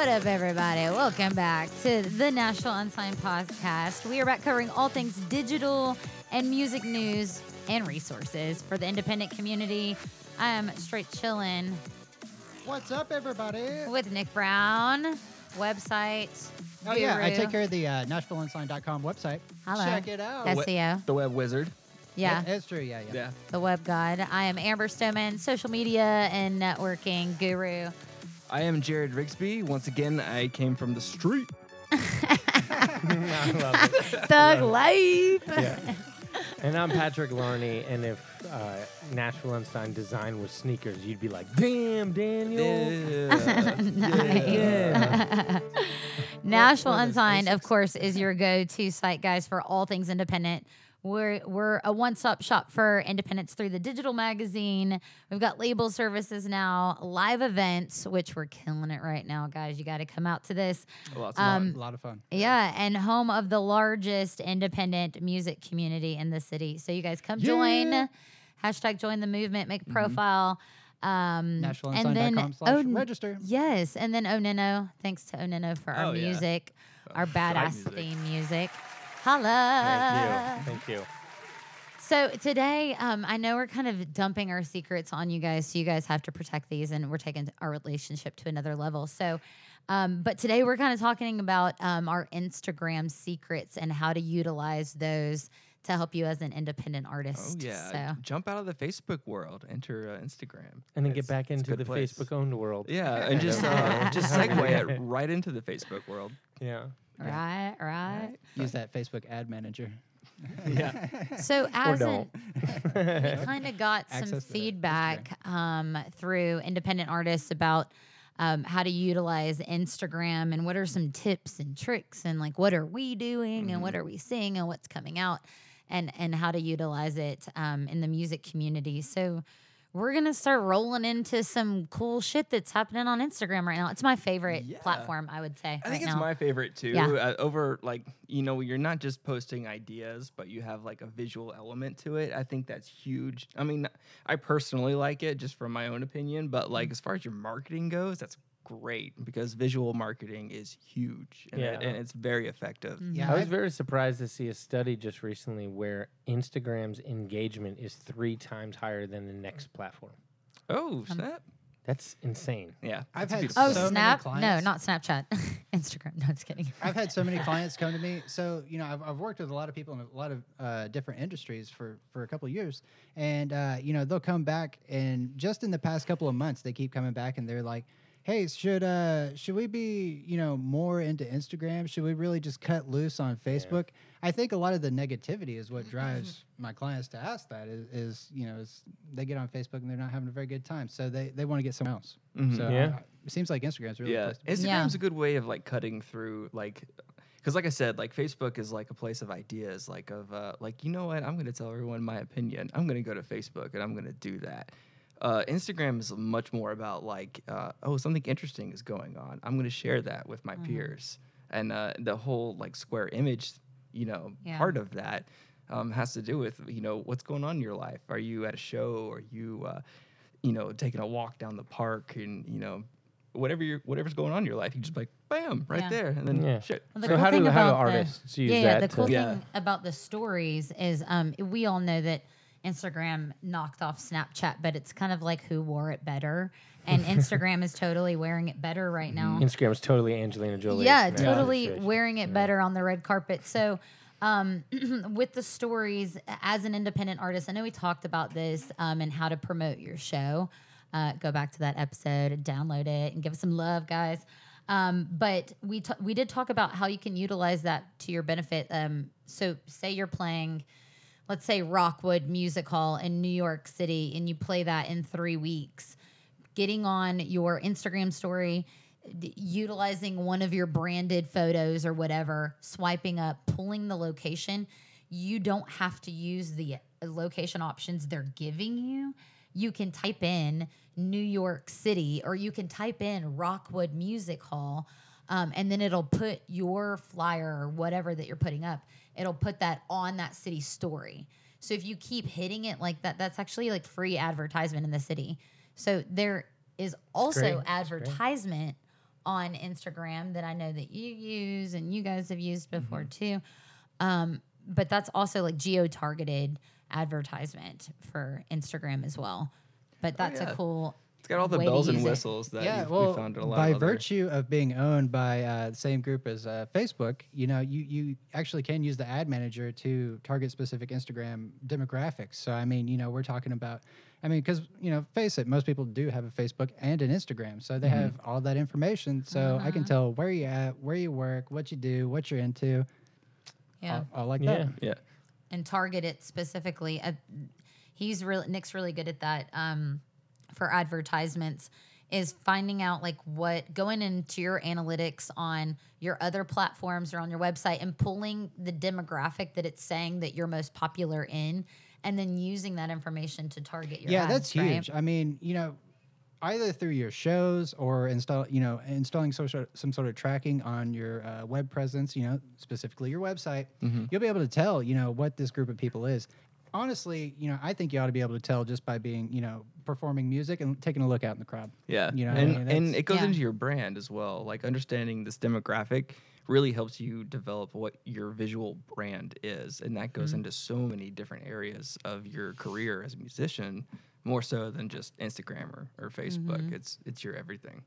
What up, everybody? Welcome back to the Nashville Unsigned Podcast. We are back covering all things digital and music news and resources for the independent community. I am straight chilling What's up, everybody? with Nick Brown, website. Oh yeah, I guru. take care of the uh, NashvilleUnsigned.com website. Hello. Check it out. That's we- SEO. The web wizard. Yeah, it's true. Yeah, yeah. Yeah. the web god. I am Amber Stoneman, social media and networking guru. I am Jared Rigsby. Once again, I came from the street. I love it. Thug life. Yeah. And I'm Patrick Larney, and if uh, Nashville Unsigned design was sneakers, you'd be like, "Damn, Daniel." Nice. Nashville One of Unsigned, of course, is your go-to site, guys, for all things independent. We're we're a one-stop shop for independence through the digital magazine. We've got label services now, live events, which we're killing it right now, guys. You got to come out to this. Of Um, A lot of fun. Yeah, and home of the largest independent music community in the city. So you guys come join. Hashtag join the movement, make a profile. Um, and then slash oh, register. Yes, and then Onino. Thanks to Onino for our Oh, yeah. music, our badass music. theme music. Holla! Thank you. Thank you. So today, um, I know we're kind of dumping our secrets on you guys, so you guys have to protect these, and we're taking our relationship to another level. So, um, but today we're kind of talking about um, our Instagram secrets and how to utilize those to help you as an independent artist. Oh artist. yeah. So. Jump out of the Facebook world. Enter uh, Instagram. And then It's- get back into the place. Facebook owned world. Yeah, and just uh, just segue it right into the Facebook world. Yeah. Right, right. Use that Facebook ad manager. Yeah. So as don't. an, we kind of got some Access to the feedback um, through independent artists about um, how to utilize Instagram and what are some tips and tricks and like what are we doing and what are we seeing and what's coming out and and how to utilize it um, in the music community. So we're gonna start rolling into some cool shit that's happening on Instagram right now. It's my favorite Yeah. platform, I would say. I right think it's now. my favorite too. Yeah. Uh, over like you know, you're not just posting ideas, but you have like a visual element to it. I think that's huge. I mean, I personally like it just from my own opinion, but like as far as your marketing goes, that's great because visual marketing is huge and, it- Yeah. and it's very effective. Mhm. Yeah, I was very surprised to see a study just recently where Instagram's engagement is three times higher than the next platform. Oh snap! That's insane. Yeah, I've had beautiful Oh, so thing. many Snap? No, not Snapchat. Instagram. No, just kidding. I've had so many clients come to me. So you know, I've, I've worked with a lot of people in a lot of uh, different industries for for a couple of years, and uh, you know, they'll come back, and just in the past couple of months, they keep coming back, and they're like. Hey, should uh should we be you know more into Instagram? Should we really just cut loose on Facebook? I think a lot of the negativity is what drives my clients to ask that is, is you know is they get on Facebook and they're not having a very good time, so they, they want to get somewhere else. Mhm. So Yeah. uh, it seems like Instagram's really yeah, the place to be. Instagram's Yeah. a good way of like cutting through like. Because, like I said, like Facebook is like a place of ideas, like of uh, like you know what, I'm gonna tell everyone my opinion. I'm gonna go to Facebook and I'm gonna do that. Uh, Instagram is much more about like, uh, oh, something interesting is going on. I'm gonna share that with my peers, and uh, the whole like square image, you know, Yeah. part of that um, has to do with you know what's going on in your life. Are you at a show? Are you, uh, you know, taking a walk down the park and you know. Whatever you're, whatever's going on in your life, you just like bam right Yeah. there, and then Yeah. shit. Well, the so cool how thing do how do about the- artists use yeah, yeah. that? The cool to, Yeah. thing about the stories is um, we all know that Instagram knocked off Snapchat, but it's kind of like who wore it better. And Instagram is totally wearing it better right now. Instagram is totally Angelina Jolie. Yeah, totally wearing it better on the red carpet. So, um, with the stories as an independent artist, I know we talked about this um, and how to promote your show. Uh, go back to that episode, download it, and give us some love, guys. Um, but we ta- we did talk about how you can utilize that to your benefit. Um, so, say you're playing, let's say Rockwood Music Hall in New York City, and you play that in three weeks getting on your Instagram story, d- utilizing one of your branded photos or whatever, swiping up, pulling the location. You don't have to use the uh, location options they're giving you. You can type in New York City or you can type in Rockwood Music Hall. Um, and then it'll put your flyer or whatever that you're putting up, it'll put that on that city story. So if you keep hitting it like that, that's actually like free advertisement in the city. So there is also great. That's great. advertisement on Instagram that I know that you use and you guys have used before Mm-hmm. too. Um, but that's also like geo targeted advertisement for Instagram as well. But that's Oh, yeah. a cool. It's got all the bells and whistles that yeah, you've, well, we found in a lot by other- virtue of being owned by uh, the same group as uh, Facebook, you know, you you actually can use the ad manager to target specific Instagram demographics. So I mean, you know, we're talking about, I mean, because you know, face it, most people do have a Facebook and an Instagram, so they Mm-hmm. have all that information. So I Uh-huh. can tell where you at, where you work, what you do, what you're into, Yeah. all, all like Yeah. that. Yeah. and target it specifically. Uh, he's really Nick's really good at that um, for advertisements. Is finding out like what going into your analytics on your other platforms or on your website and pulling the demographic that it's saying that you're most popular in, and then using that information to target your yeah, ads, that's right? huge. I mean, you know, either through your shows or install, you know, installing social, some sort of tracking on your uh, web presence, you know, specifically your website, Mm-hmm. you'll be able to tell, you know, what this group of people is. Honestly, you know, I think you ought to be able to tell just by being, you know, performing music and taking a look out in the crowd. Yeah, You know, I and mean, and it goes Yeah. into your brand as well. Like understanding this demographic really helps you develop what your visual brand is, and that Mm-hmm. goes into so many different areas of your career as a musician, more so than just Instagram or, or Facebook. Mm-hmm. It's it's your everything.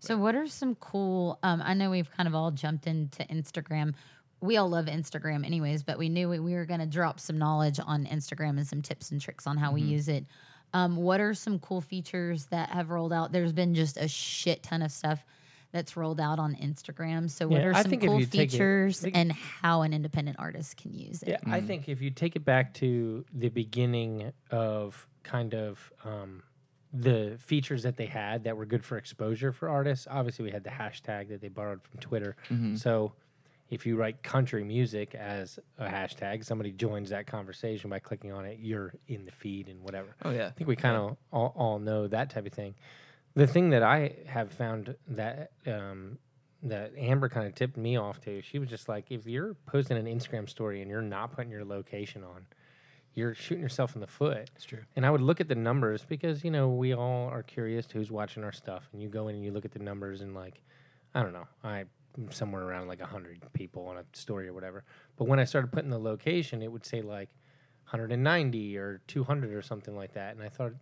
So, what are some cool? Um, I know we've kind of all jumped into Instagram. We all love Instagram, anyways, but we knew we, we were going to drop some knowledge on Instagram and some tips and tricks on how we use it. Um, what are some cool features that have rolled out? There's been just a shit ton of stuff that's rolled out on Instagram. So, what Yeah, are I some think cool you take it- features think- and how an independent artist can use it? Yeah, I think if you take it back to the beginning of kind of um, the features that they had that were good for exposure for artists, obviously we had the hashtag that they borrowed from Twitter. So if you write country music as a hashtag, somebody joins that conversation by clicking on it, you're in the feed and whatever. Oh yeah, I think we kind of all, all know that type of thing. The thing that I have found that um, that Amber kind of tipped me off to, she was just like, if you're posting an Instagram story and you're not putting your location on, you're shooting yourself in the foot. It's true. And I would look at the numbers because you know we all are curious to who's watching our stuff, and you go in and you look at the numbers and like, I don't know, I somewhere around like hundred people on a story or whatever. But when I started putting the location, it would say like 190 or 200 or something like that, and I thought,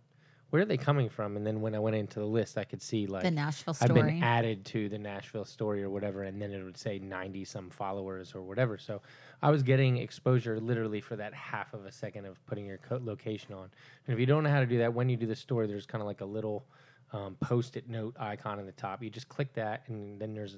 where are they coming from? And then when I went into the list, I could see like the Nashville story. I've been added to the Nashville story or whatever, and then it would say 90 some followers or whatever. So I was getting exposure literally for that half of a second of putting your co- location on. And if you don't know how to do that, when you do the story, there's kind of like a little um, post it note icon in the top. You just click that, and then there's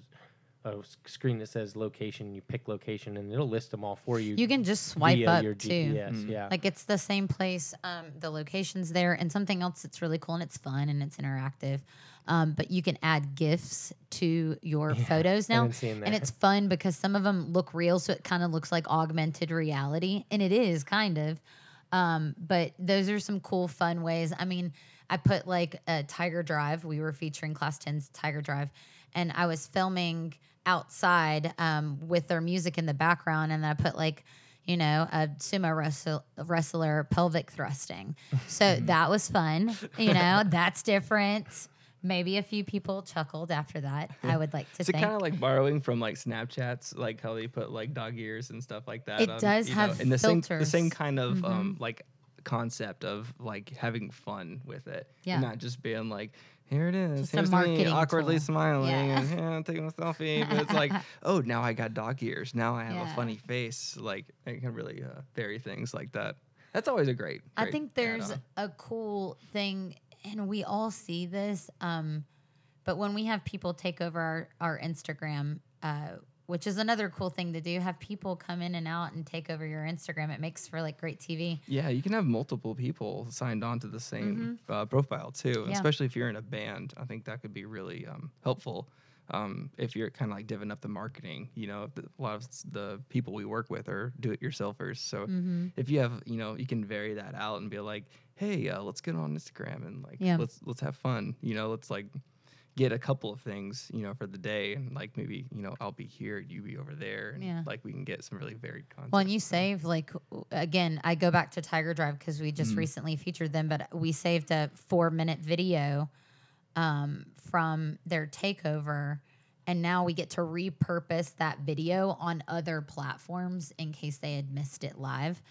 a s- screen that says location. You pick location, and it'll list them all for you. you can just swipe up your too. GPS. Yeah. Like it's the same place. Um, the location's there, and something else that's really cool and it's fun and it's interactive. Um, but you can add gifs to your photos now, and it's fun because some of them look real, so it kind of looks like augmented reality, and it is kind of. Um, but those are some cool, fun ways. I mean, I put like a Tiger Drive. We were featuring Class 10's Tiger Drive, and I was filming outside um, with their music in the background, and I put like, you know, a sumo wrestle- wrestler pelvic thrusting. So that was fun. You know, that's different. Maybe a few people chuckled after that. I would like to Is it kind of like borrowing from like Snapchats, like how they put like dog ears and stuff like that? It on, does you have and the same the same filters. Mm-hmm. kind of um like concept of like having fun with it, Yeah. and not just being like. Here it is. Just Here's me awkwardly tool. smiling Yeah. and yeah, taking a selfie. But it's like, oh, now I got dog ears. Now I have Yeah. a funny face. Like it can really uh, vary things like that. That's always a great. I think there's add-on. a cool thing, and we all see this. Um, but when we have people take over our, our Instagram, uh, which is another cool thing to do, have people come in and out and take over your Instagram. It makes for like great TV. Yeah, you can have multiple people signed on to the same uh, profile too, Mm-hmm. Yeah. especially if you're in a band. I think that could be really um, helpful um, if you're kind of like divvying up the marketing. You know, the, a lot of the people we work with are do-it-yourselfers, so Mm-hmm. if you have, you know, you can vary that out and be like, hey, uh, let's get on Instagram and like Yeah. let's let's have fun. You know, let's like get a couple of things, you know, for the day, and like maybe you know I'll be here, you be over there, and Yeah. like we can get some really varied content. Well, and you save like again. I go back to Tiger Drive because we Mm. just recently featured them, but we saved a four minute video um, from their takeover. And now we get to repurpose that video on other platforms in case they had missed it live.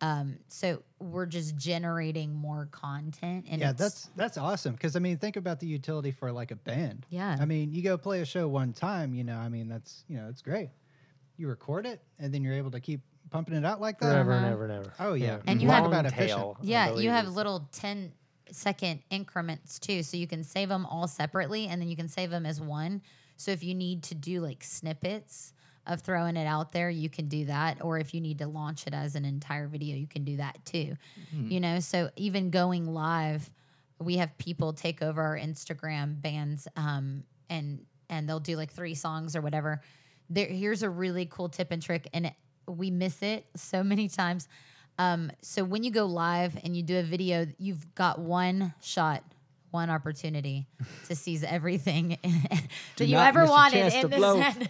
Um, so we're just generating more content. And yeah, it's- that's that's awesome. Because I mean, think about the utility for like a band. Yeah. I mean, you go play a show one time. You know, I mean, that's you know, it's great. You record it, and then you're able to keep pumping it out like that. Forever and Uh-huh. ever and ever. Oh, yeah. And you have- Talk about Long efficient. tail, Yeah, you have little 10 second increments too. So you can save them all separately and then you can save them as one. So if you need to do like snippets of throwing it out there, you can do that. Or if you need to launch it as an entire video, you can do that too. You know, so even going live, we have people take over our Instagram bands um, and and they'll do like three songs or whatever. There, here's a really cool tip and trick, and it, we miss it so many times. Um, so when you go live and you do a video, you've got one shot, one opportunity to seize everything that you ever wanted in this.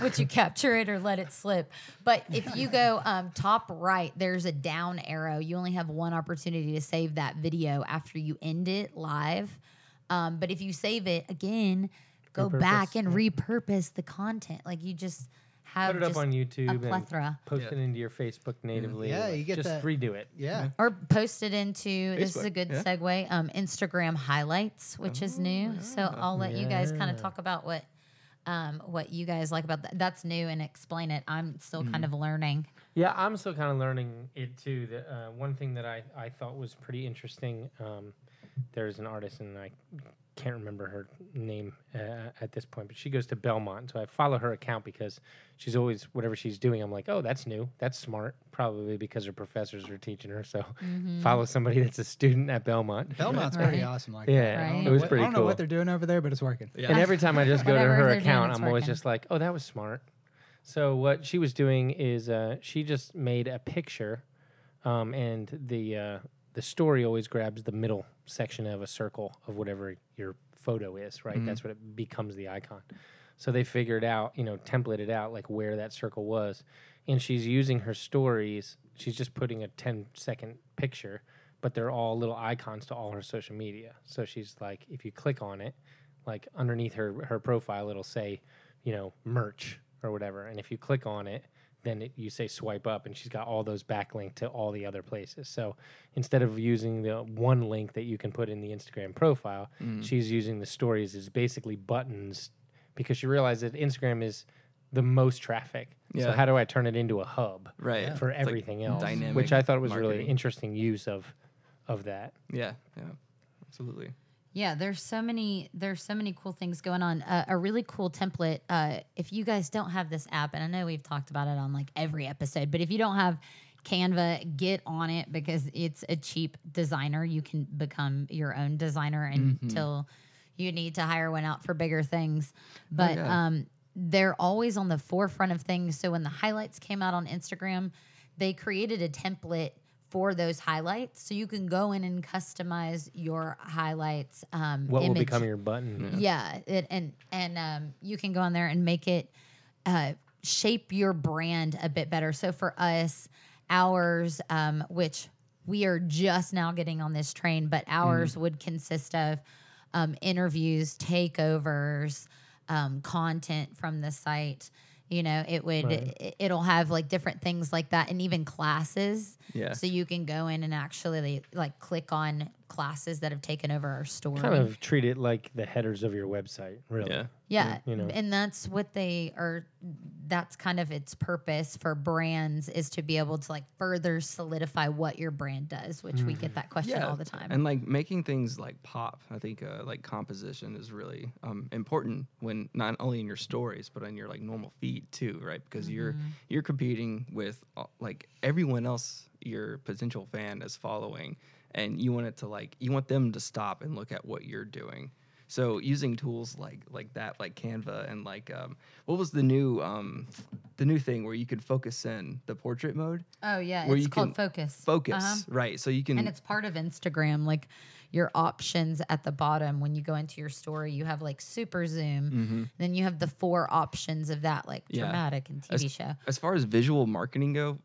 Would you capture it or let it slip? But if you go um, top right, there's a down arrow. You only have one opportunity to save that video after you end it live. Um, but if you save it again, go back Repurpose, and repurpose the content. Like you just have Put it up on YouTube and plethora. post Yeah. it into your Facebook natively. Yeah, or you get just that- redo it. Yeah. Or post it into this is a good yeah. segue. Um, Instagram highlights, which is new. So I'll let you guys kind of talk about what um, what you guys like about that. That's new and explain it. I'm still kind of learning. Yeah, I'm still kind of learning it too. The, uh, one thing that I, I thought was pretty interesting, um, there's an artist, and I can't remember her name uh, at this point, but she goes to Belmont. So I follow her account because she's always, whatever she's doing, I'm like, oh, that's new. That's smart. Probably because her professors are teaching her. So follow somebody that's a student at Belmont. Belmont's Right. pretty awesome. Like Yeah, that. I don't Right. it was what- pretty I don't know cool. what they're doing over there, but it's working. Yeah. And every time I just go to her they're doing, account, I'm always working. just like, oh, that was smart. So what she was doing is uh, she just made a picture, um, and the uh, the story always grabs the middle section of a circle of whatever your photo is, right? Mm-hmm. That's what it becomes the icon. So they figured out, you know, templated out like where that circle was, and she's using her stories. She's just putting a 10 second picture, but they're all little icons to all her social media. So she's like, if you click on it, like underneath her her profile, it'll say, you know, merch or whatever. And if you click on it, then it, you say swipe up, and she's got all those backlinked to all the other places. So instead of using the one link that you can put in the Instagram profile, mm. she's using the stories as basically buttons because she realized that Instagram is the most traffic. So how do I turn it into a hub Right. for like everything else? dynamic Which I thought was a really marketing. interesting use of of that. Yeah. Yeah. Absolutely. Yeah, there's so many there's so many cool things going on. Uh, a really cool template. Uh, if you guys don't have this app, and I know we've talked about it on like every episode, but if you don't have Canva, get on it because it's a cheap designer. You can become your own designer until you need to hire one out for bigger things. But yeah. um, they're always on the forefront of things. So when the highlights came out on Instagram, they created a template for those highlights, so you can go in and customize your highlights. Um, What will become your button? Yeah, it, and and um, you can go on there and make it uh, shape your brand a bit better. So for us, ours, um, which we are just now getting on this train, but ours would consist of um, interviews, takeovers, um, content from the site. You know, it would Right. it, it'll have like different things like that, and even classes. Yeah. So you can go in and actually like click on classes that have taken over our store. Kind of treat it like the headers of your website, really. Yeah. Yeah, you know. and that's what they are. That's kind of its purpose for brands is to be able to like further solidify what your brand does, which we get that question all the time. And like making things like pop, I think uh, like composition is really um, important when not only in your stories but on your like normal feed too, right? Because you're Mm-hmm. you're competing with uh, like everyone else your potential fan is following, and you want it to like you want them to stop and look at what you're doing. So using tools like like that, like Canva, and like um, what was the new um, the new thing where you could focus in the portrait mode, oh yeah, where it's you called can Focus. focus, Uh-huh. right? So you can and it's part of Instagram. Like your options at the bottom when you go into your story, you have like super zoom. Then you have the four options of that, like Mm-hmm. Yeah. dramatic and TV as, show. as far as visual marketing go,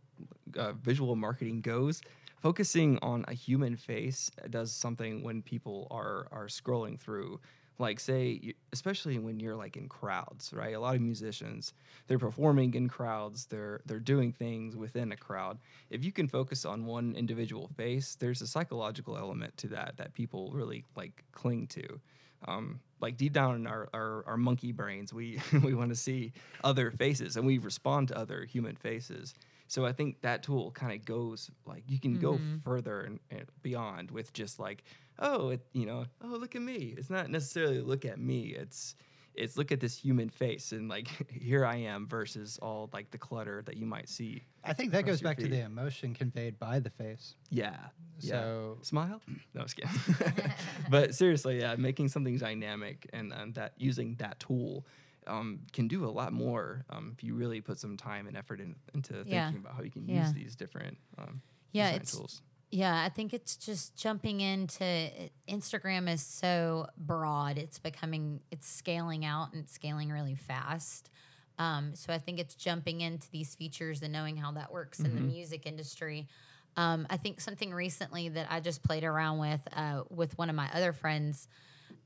uh, visual marketing goes, focusing on a human face does something when people are are scrolling through like say especially when you're like in crowds right? A lot of musicians they're performing in crowds they're they're doing things within a crowd. If you can focus on one individual face there's a psychological element to that that people really like cling to um, like deep down in our, our, our monkey brains we we want to see other faces and we respond to other human faces. So i think that tool kind of goes like you can go further and, and beyond with just like oh it, you know oh look at me. It's not necessarily look at me it's it's look at this human face and like here i am versus all like the clutter that you might see I think that goes your back to the emotion conveyed by the face. yeah yeah So smile no I was kidding but seriously yeah making something dynamic and, and that using that tool um, can do a lot more um, if you really put some time and effort in, into thinking Yeah. about how you can Yeah. use these different um, Yeah, design it's- tools Yeah, I think it's just jumping into Instagram is so broad. It's becoming it's scaling out and it's scaling really fast. Um, so I think it's jumping into these features and knowing how that works in the music industry. Um, I think something recently that I just played around with uh, with one of my other friends'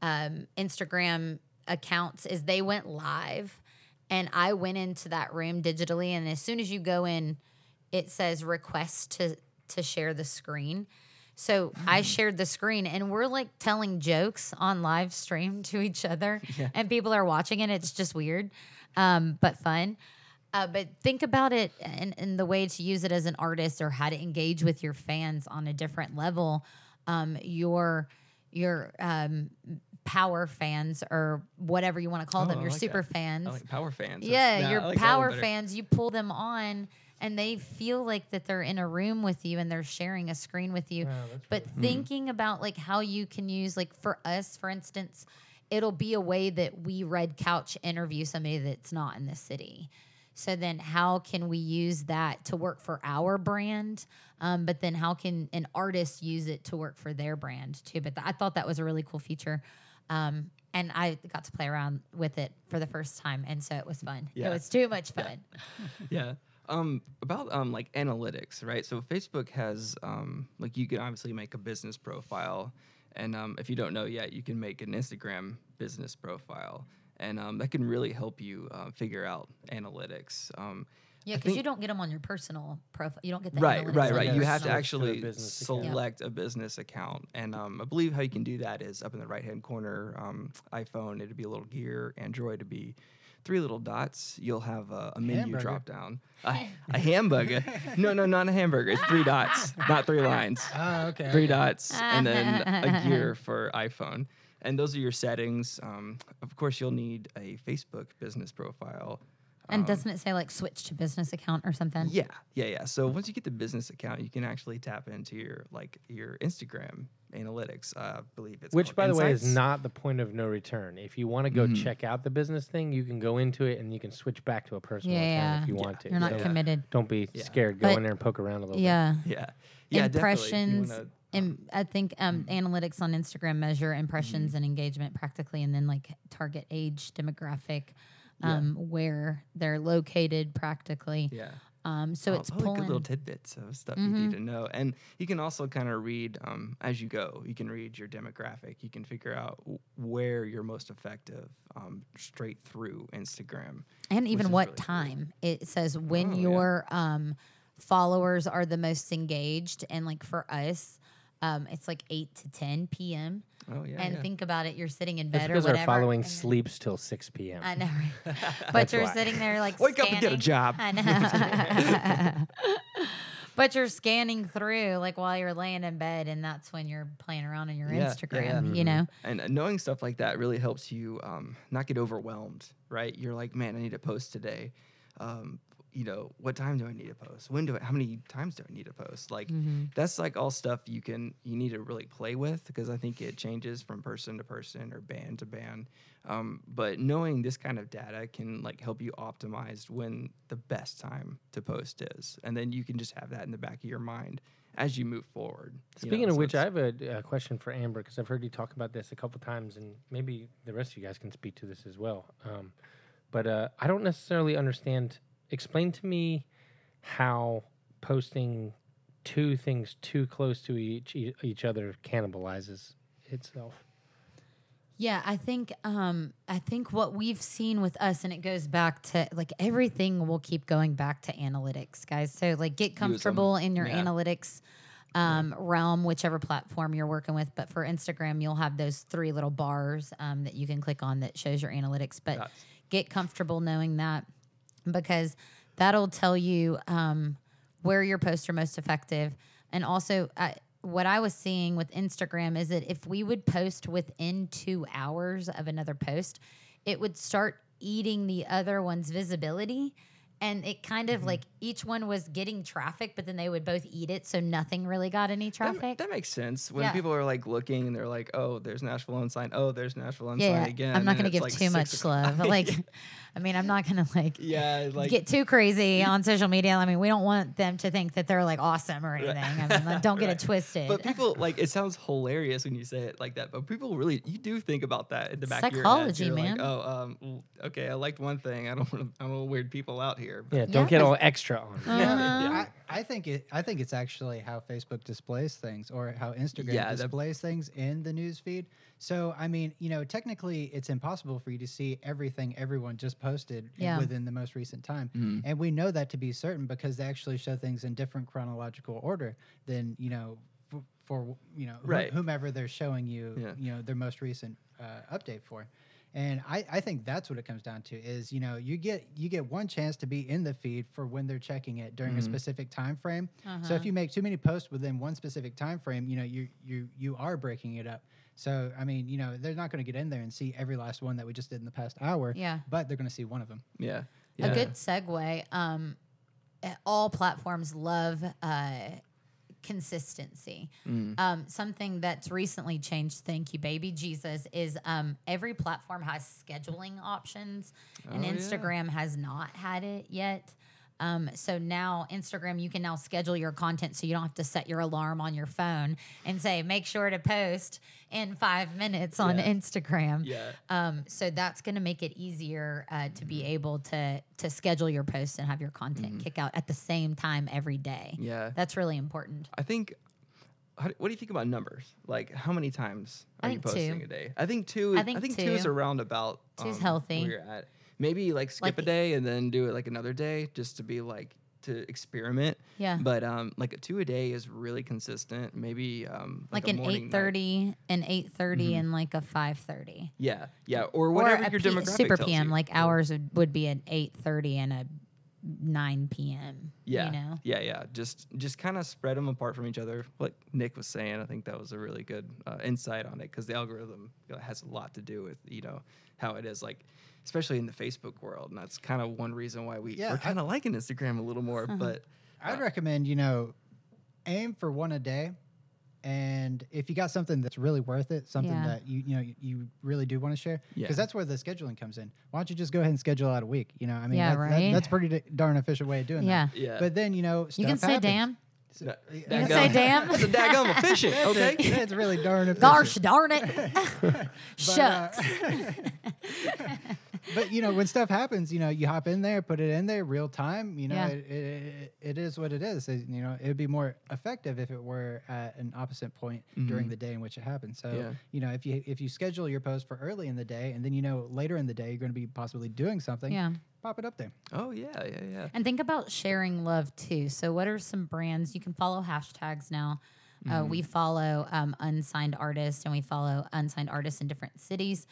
um, Instagram accounts is they went live, and I went into that room digitally, and as soon as you go in, it says request to to share the screen. So I shared the screen, and we're like telling jokes on live stream to each other, and people are watching it. It's just weird, um, but fun. Uh, but think about it and, and the way to use it as an artist or how to engage with your fans on a different level. Um, your your um, power fans or whatever you want to call Oh, them, your like super that. fans. I like power fans Yeah, nah, your like power fans, you pull them on and they feel like that they're in a room with you and they're sharing a screen with you. Wow, that's but thinking about like how you can use like for us, for instance, it'll be a way that we red couch interview somebody that's not in the city. So then how can we use that to work for our brand? Um, but then how can an artist use it to work for their brand too? But th- I thought that was a really cool feature. Um, and I got to play around with it for the first time, and so it was fun. Yeah. It was too much fun. yeah. Um, about um, like analytics, right? So Facebook has um, like you can obviously make a business profile, and um, if you don't know yet, you can make an Instagram business profile, and um, that can really help you uh, figure out analytics. Um, Yeah, because you don't get them on your personal profile. You don't get the right, analytics right, right. You have to personal- Switch to a actually account. Select a business account, and um, I believe how you can do that is up in the right hand corner. Um, iPhone, it'd be a little gear. Android, it'd be three little dots. You'll have a, a menu Hamburger. drop down. A, a hamburger? No, no, not a hamburger. It's three dots, not three lines. Oh, okay. Three okay. dots, and then a gear for iPhone. And those are your settings. Um, of course, you'll need a Facebook business profile. And Um, doesn't it say like switch to business account or something? yeah, yeah, yeah. So once you get the business account, you can actually tap into your like your Instagram analytics. Uh, I believe it's Which, called by the way, is not the point of no return. If you want to go Mhm. check out the business thing, you can go into it and you can switch back to a personal account Yeah. if you Yeah. want to. You're not So committed. Don't be Yeah. scared. Go But- in there and poke around a little Yeah. Yeah, yeah. definitely. If you impressions. wanna- im- I think um, Mm-hmm. analytics on Instagram measure impressions and engagement practically, and then like target age demographic, Yeah. um, where they're located practically. yeah. Um, so Oh, it's pulling. good little tidbits of stuff you need to know, and you can also kind of read um, as you go. You can read your demographic. You can figure out where you're most effective um, straight through Instagram. and even what really cool. time it says when Oh, yeah. your um, followers are the most engaged and like for us um, it's like 8 to 10 p.m Oh yeah, and yeah. think about it you're sitting in That's bed or because whatever our following and then- sleeps till 6 p.m. i know right? but you're why. sitting there like Wake up and get a job. I know. but you're scanning through like while you're laying in bed, and that's when you're playing around on your Yeah, yeah, Instagram. yeah. You know, And uh, knowing stuff like that really helps you um, not get overwhelmed, right? You're like, man, I need to post today. Um, you know, what time do I need to post? When do I? How many times do I need to post? Like, Mm-hmm. that's like all stuff you can you need to really play with because I think it changes from person to person or band to band. Um, but knowing this kind of data can like help you optimize when the best time to post is, and then you can just have that in the back of your mind as you move forward. you know, Speaking of so which, I have a, a question for Amber because I've heard you talk about this a couple times, and maybe the rest of you guys can speak to this as well. Um, but uh, I don't necessarily understand. Explain to me how posting two things too close to each e- each other cannibalizes itself. Yeah, I think um I think what we've seen with us and it goes back to like everything will keep going back to analytics, guys. So like get them. comfortable in your Yeah. analytics um realm, whichever platform you're working with. But for Instagram, you'll have those three little bars um, that you can click on that shows your analytics. But Dots. get comfortable knowing that because that'll tell you um, where your posts are most effective. And also, what I was seeing with Instagram is that if we would post within two hours of another post, it would start eating the other one's visibility. And it kind Mm-hmm. of like each one was getting traffic, but then they would both eat it. So nothing really got any traffic. that makes sense. When Yeah. people are like looking and they're like, "Oh, there's Nashville Unsigned. Oh, there's Nashville Unsigned yeah, again." I'm not going to give like, too much love. Like, I mean, I'm not going to like yeah, like get too crazy on social media. I mean, we don't want them to think that they're like awesome or anything. I mean, like, don't get it twisted. But people like it sounds hilarious when you say it like that. But people really, you do think about that in the back Psychology, of your head. Psychology, man. Like, oh, um, okay, I liked one thing. I don't want to. I don't want to weird people out here. But Yeah, don't Yeah, get 'cause- all extra on. it. Uh-huh. I, I think it. I think it's actually how Facebook displays things, or how Instagram Yeah, that- displays things in the news feed. So I mean, you know, technically, it's impossible for you to see everything everyone just posted in- within the most recent time, Mhm. and we know that to be certain because they actually show things in different chronological order than you know. For, for you know wh- Right. whomever they're showing you Yeah. you know their most recent uh, update for and I, I think that's what it comes down to is you know you get you get one chance to be in the feed for when they're checking it during a Mhm. specific time frame so Uh-huh. if you make too many posts within one specific time frame you know you you you are breaking it up so i mean you know they're not going to get in there and see every last one that we just did in the past hour yeah. but they're going to see one of them yeah, A good segue. Um, all platforms love uh, consistency. Mm. Um, something that's recently changed, thank you, baby Jesus, is um, every platform has scheduling options, and Oh, yeah. Instagram has not had it yet. Um, so now Instagram, you can now schedule your content so you don't have to set your alarm on your phone and say, make sure to post in five minutes on Yeah. Instagram. Yeah. Um, so that's going to make it easier uh, to be able to to schedule your posts and have your content kick out at the same time every day. Mm-hmm. Yeah. That's really important. I think. Do- what do you think about numbers? Like, how many times are you think two. posting a day? I think two. I think, I think think, two is around about. Two's um, healthy. Where you're at. Maybe like skip Like- a day and then do it like another day, just to be like to experiment. Yeah. But um, like a two a day is really consistent. Maybe um, Like, a an eight thirty, an eight and like a five thirty. Yeah, yeah, or whatever a your P- demographic super PM. you. Like Or- ours would, would be an eight thirty and a nine PM. Yeah, You know. yeah, yeah. Just just kind of spread them apart from each other. Like Nick was saying, I think that was a really good uh, insight on it because the algorithm has a lot to do with you know how it is like, especially in the Facebook world, and that's kind of one reason why we Yeah, we're kind of liking Instagram a little more. But i'd Uh, recommend you know aim for one a day and if you got something that's really worth it something Yeah. that you you know you, you really do want to share because Yeah. that's where the scheduling comes in why don't you just go ahead and schedule out a week you know i mean Yeah, that's, that- right? that's pretty darn efficient way of doing Yeah. that yeah, but then you know You can stuff say happens. damn. So- That- You can say damn. That's a daggum efficient. Okay. it's really darn efficient. Gosh darn it. But, uh, Shucks. but you know when stuff happens you know you hop in there put it in there real time you know Yeah. it, it, it is what it is It- you know it would be more effective if it were at an opposite point during Mhm. the day in which it happens so Yeah. you know if you if you schedule your post for early in the day and then you know later in the day you're going to be possibly doing something yeah. pop it up there Oh yeah, yeah, yeah. And think about sharing love too. So, what are some brands you can follow hashtags now? Uh, Mm-hmm. we follow um, unsigned artists and we follow unsigned artists in different cities.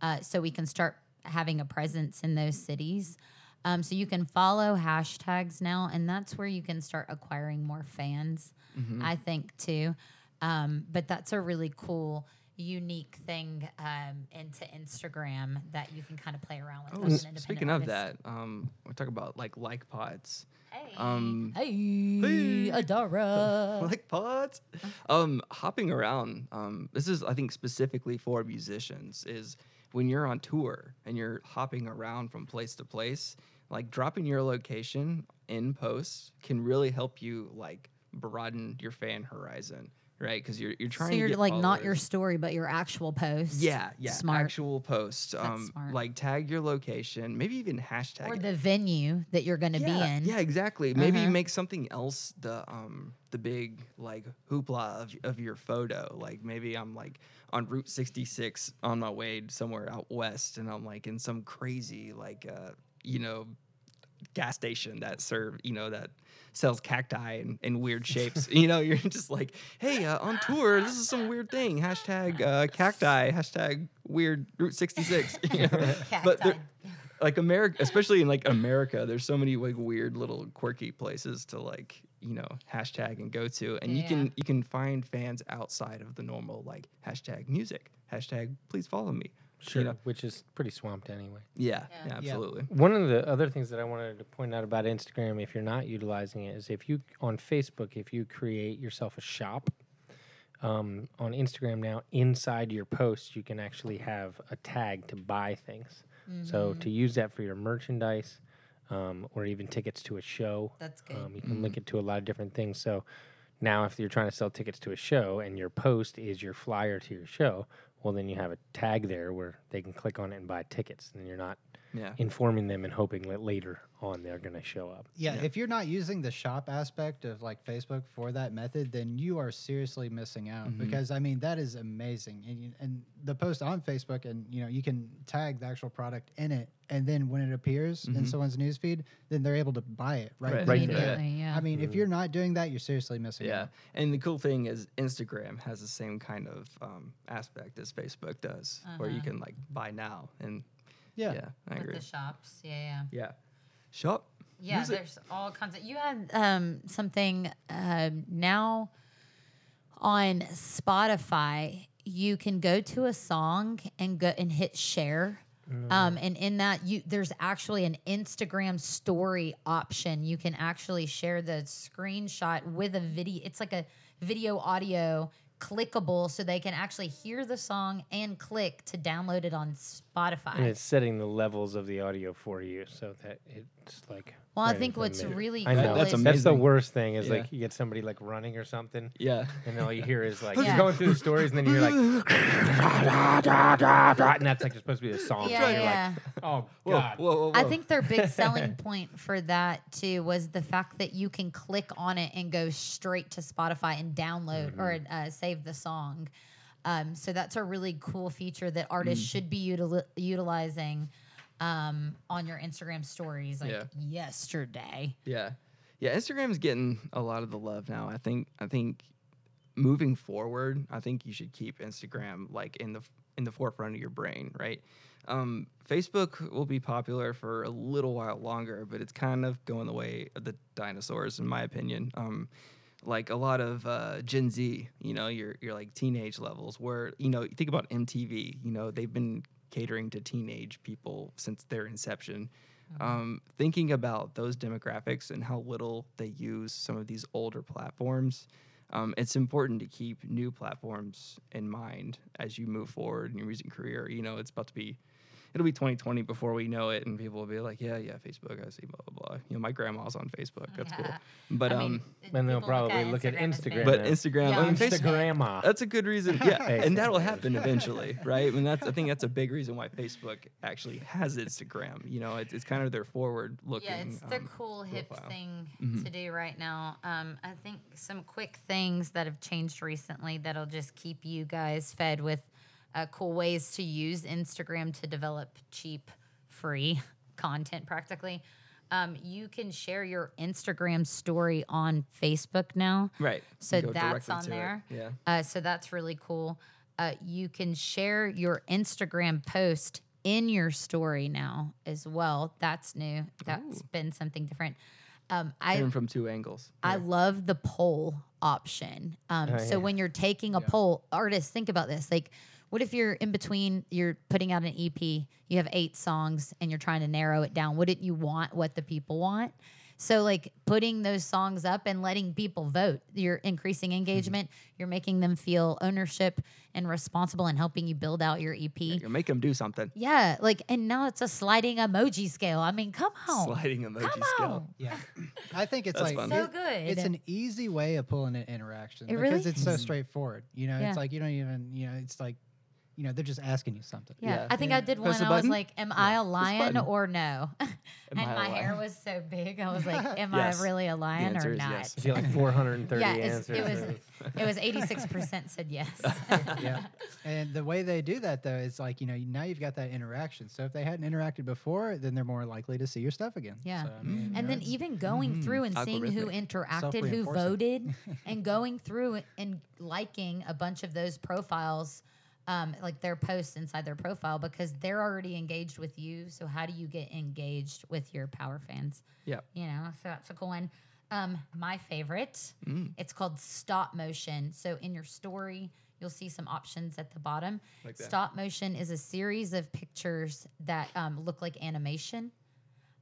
Uh, so, we can start having a presence in those cities. Um, so, you can follow hashtags now, and that's where you can start acquiring more fans, Mm-hmm. I think, too. Um, but that's a really cool, unique thing um, into Instagram that you can kind of play around with. Oh, as s- an independent speaking of artist. that, um, we talk about like like pods. Hey. Um, Hey, Hey. Adara. like pods um hopping around um this is i think specifically for musicians is when you're on tour and you're hopping around from place to place like dropping your location in posts can really help you like broaden your fan horizon right? Because you're you're trying So to you're get like not your story, but your actual post. Yeah, yeah, Smart. actual post. That's Um, smart. like tag your location, maybe even hashtag Or it. the venue that you're going to be in. Yeah, exactly. Maybe Uh-huh. make something else the um the big like hoopla of, of your photo. Like maybe I'm like on Route 66 on my way somewhere out west, and I'm like in some crazy like uh you know gas station that serve you know that sells cacti in, in weird shapes. you know, you're just like, hey, uh, on tour, this is some weird thing. Hashtag uh, cacti. Hashtag weird Route 66. you know? But like America, especially in like America, there's so many like weird little quirky places to like you know hashtag and go to, and you can you can find fans outside of the normal like hashtag music, hashtag please follow me. Sure, know. which is pretty swamped anyway. Yeah, Yeah. yeah, Yeah. absolutely. One of the other things that I wanted to point out about Instagram, if you're not utilizing it, is if you on Facebook, if you create yourself a shop um, on Instagram now, inside your post, you can actually have a tag to buy things. So Mm-hmm. to use that for your merchandise, um, or even tickets to a show, That's good. um, you can link it to a lot of different things. So now, if you're trying to sell tickets to a show and your post is your flyer to your show, well, then you have a tag there where they can click on it and buy tickets, and you're not Yeah, informing them and hoping that later on they're going to show up. Yeah, Yeah. if you're not using the shop aspect of like Facebook for that method, then you are seriously missing out Mhm. because I mean that is amazing. And, and the post on Facebook, and you know you can tag the actual product in it, and then when it appears in Mhm. someone's newsfeed, then they're able to buy it right, Right. then Right and there. there. Immediately, yeah. I mean, if Mhm. you're not doing that, you're seriously missing yeah. out. And the cool thing is Instagram has the same kind of um, aspect as Facebook does, where you Uh-huh. can like buy now, and Yeah. yeah, I With agree. the shops. Yeah, yeah. Yeah, shop. Yeah, music. there's all kinds of. You had um, something um, now on Spotify. You can go to a song and go and hit share. Um, and in that, you there's actually an Instagram story option. You can actually share the screenshot with a video. It's like a video audio clickable, so they can actually hear the song and click to download it on Spotify. And it's setting the levels of the audio for you so that it's like. well, I think what's the middle. really I cool know That's That's the worst thing is Yeah. like you get somebody like running or something, Yeah, and all you hear is like Yeah. you're going through the stories, and then you're like, and that's like supposed to be the song. yeah, and you're yeah. like, oh whoa, god. whoa, whoa, I think their big selling point for that too was the fact that you can click on it and go straight to Spotify and download or uh, save the song. Um, so that's a really cool feature that artists should be util- utilizing um, on your Instagram stories, like Yeah. yesterday. Yeah, yeah. Instagram's getting a lot of the love now. I think. I think moving forward, I think you should keep Instagram like in the in the forefront of your brain, right? Um, Facebook will be popular for a little while longer, but it's kind of going the way of the dinosaurs, in my opinion. Um, like a lot of uh, Gen Z, you know, your your like teenage levels, where you know, you think about MTV, you know, they've been catering to teenage people since their inception. Um, thinking about those demographics and how little they use some of these older platforms, um, it's important to keep new platforms in mind as you move forward in your music career. You know, it's about to be, it'll be 2020 before we know it, and people will be like, yeah, yeah, Facebook, I see, blah blah blah. You know, my grandma's on Facebook. That's cool. But I um, mean, And they'll people look probably look at as Instagram but. Instagram, Yeah, I mean, on Facebook, Instagram. that's a good reason. Yeah, and that'll happen eventually, right? And that's I think that's a big reason why Facebook actually has Instagram. You know, it's, it's kind of their forward looking. Yeah, it's the um, cool hip profile. thing Mhm. to do right now. Um, I think some quick things that have changed recently that'll just keep you guys fed with uh, cool ways to use Instagram to develop cheap, free content practically. Um, you can share your Instagram story on Facebook now. Right. So that's on to it. there. Yeah. Uh, so that's really cool. Uh, you can share your Instagram post in your story now as well. That's new. That's Ooh. been something different. Um, I 'em from two angles. I love the poll option. Um, Oh, so yeah. when you're taking a Yeah. poll, artists think about this. Like, what if you're in between? You're putting out an EP. You have eight songs, and you're trying to narrow it down. Wouldn't you want what the people want? So like putting those songs up and letting people vote, you're increasing Mm-hmm. engagement. You're making them feel ownership and responsible and helping you build out your EP. Yeah, You make them do something. Yeah. Like and now it's a sliding emoji scale. I mean, come on. Sliding emoji Come scale. on. Yeah, I think it's like fun. So good. It's an easy way of pulling an interaction It because really it's so straightforward. You know, Yeah. it's like you don't even. You know, it's like, you know, they're just asking you something. Yeah, Yeah. I think Yeah. I did Press one. the I was like, "Am I a lion or no?" and my hair was so big. I was like, "Am Yes. I really a lion answer or is not?" yes. I feel like 430 Yeah, answers. it was- It was eighty six percent said yes. yeah. And the way they do that though is like you know now you've got that interaction. So if they hadn't interacted before, then they're more likely to see your stuff again. Yeah. So, I mean, you and then even going Mhm. through and seeing who interacted, who voted, and going through and liking a bunch of those profiles, um, like their posts inside their profile, because they're already engaged with you. So how do you get engaged with your power fans? Yep. You know, so that's a cool one. Um, my favorite, Mm. it's called stop motion. So in your story, you'll see some options at the bottom. Like. Stop motion is a series of pictures that um, look like animation.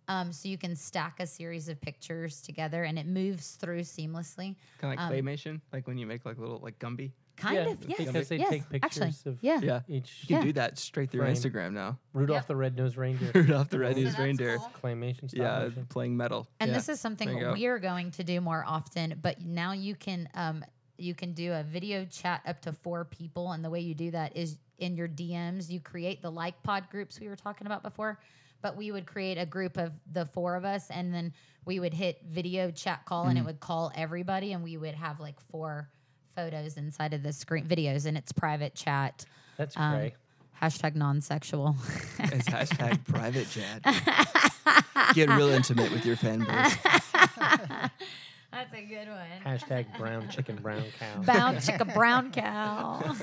Um, so you can stack a series of pictures together and it moves through seamlessly. Kind of like Um, claymation, like when you make like little like Gumby. Kind yeah, of, yes. Because they yes, take pictures actually, of yeah. Yeah. each You can Yeah. do that straight through Frame. Instagram now. Rudolph Yep. the Red-Nosed Reindeer. Rudolph the Red-Nosed that's Reindeer. cool. Claymation stop Yeah, motion. playing metal. And yeah. this is something There you go. we are going to do more often, but now you can um, you can do a video chat up to four people, and the way you do that is in your DMs. You create the like pod groups we were talking about before, but we would create a group of the four of us, and then we would hit video chat call, and it would call everybody, and we would have like four photos inside of the screen videos, in it's private chat. That's Um, great. Hashtag non-sexual. It's hashtag private chat. Get real intimate with your fan base. That's a good one. Hashtag brown chicken, brown cow. Brown chicken, brown cow.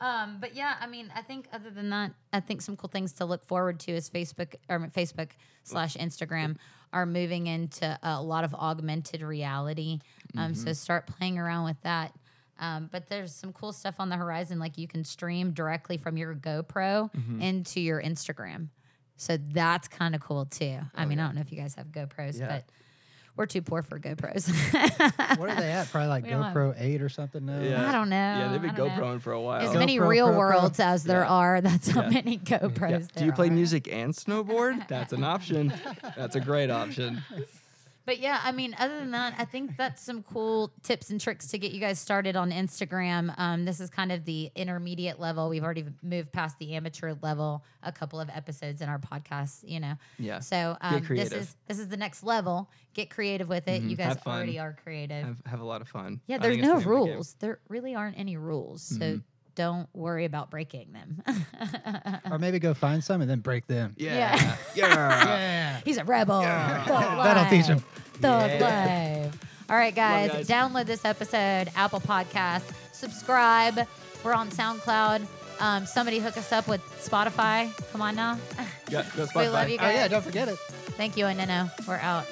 um, but yeah, I mean, I think other than that, I think some cool things to look forward to is Facebook or Facebook slash Instagram are moving into a lot of augmented reality. Um, so start playing around with that. Um, but there's some cool stuff on the horizon, like you can stream directly from your GoPro into your Instagram. So that's kind of cool too. I mean, I don't know if you guys have GoPros, Yeah. but we're too poor for GoPros. what are they at? Probably like We have- GoPro 8 or something now. Yeah. I don't know. Yeah, they've been I don't know. GoProing for a while. As many GoPro, real Pro, Pro. worlds as there Yeah. are, that's how Yeah. many GoPros Yeah. there Do you play are. music and snowboard? That's an option. That's a great option. But yeah, I mean, other than that, I think that's some cool tips and tricks to get you guys started on Instagram. Um, this is kind of the intermediate level. We've already moved past the amateur level a couple of episodes in our podcast, you know. Yeah. So um, this is this is the next level. Get creative with it. You Mhm. guys already are creative. Have, have a lot of fun. yeah, there's no the name the rules. There really aren't any rules. So Mhm. Don't worry about breaking them. Or maybe go find some and then break them. Yeah. Yeah. Yeah. Yeah. He's a rebel. Thug That'll teach him. Thug Yeah. life. All right, guys, guys. download this episode, Apple Podcast, subscribe. We're on SoundCloud. Um, somebody hook us up with Spotify. Come on now. Yeah, go We love you Oh, guys. yeah, don't forget it. Thank you, and We're out.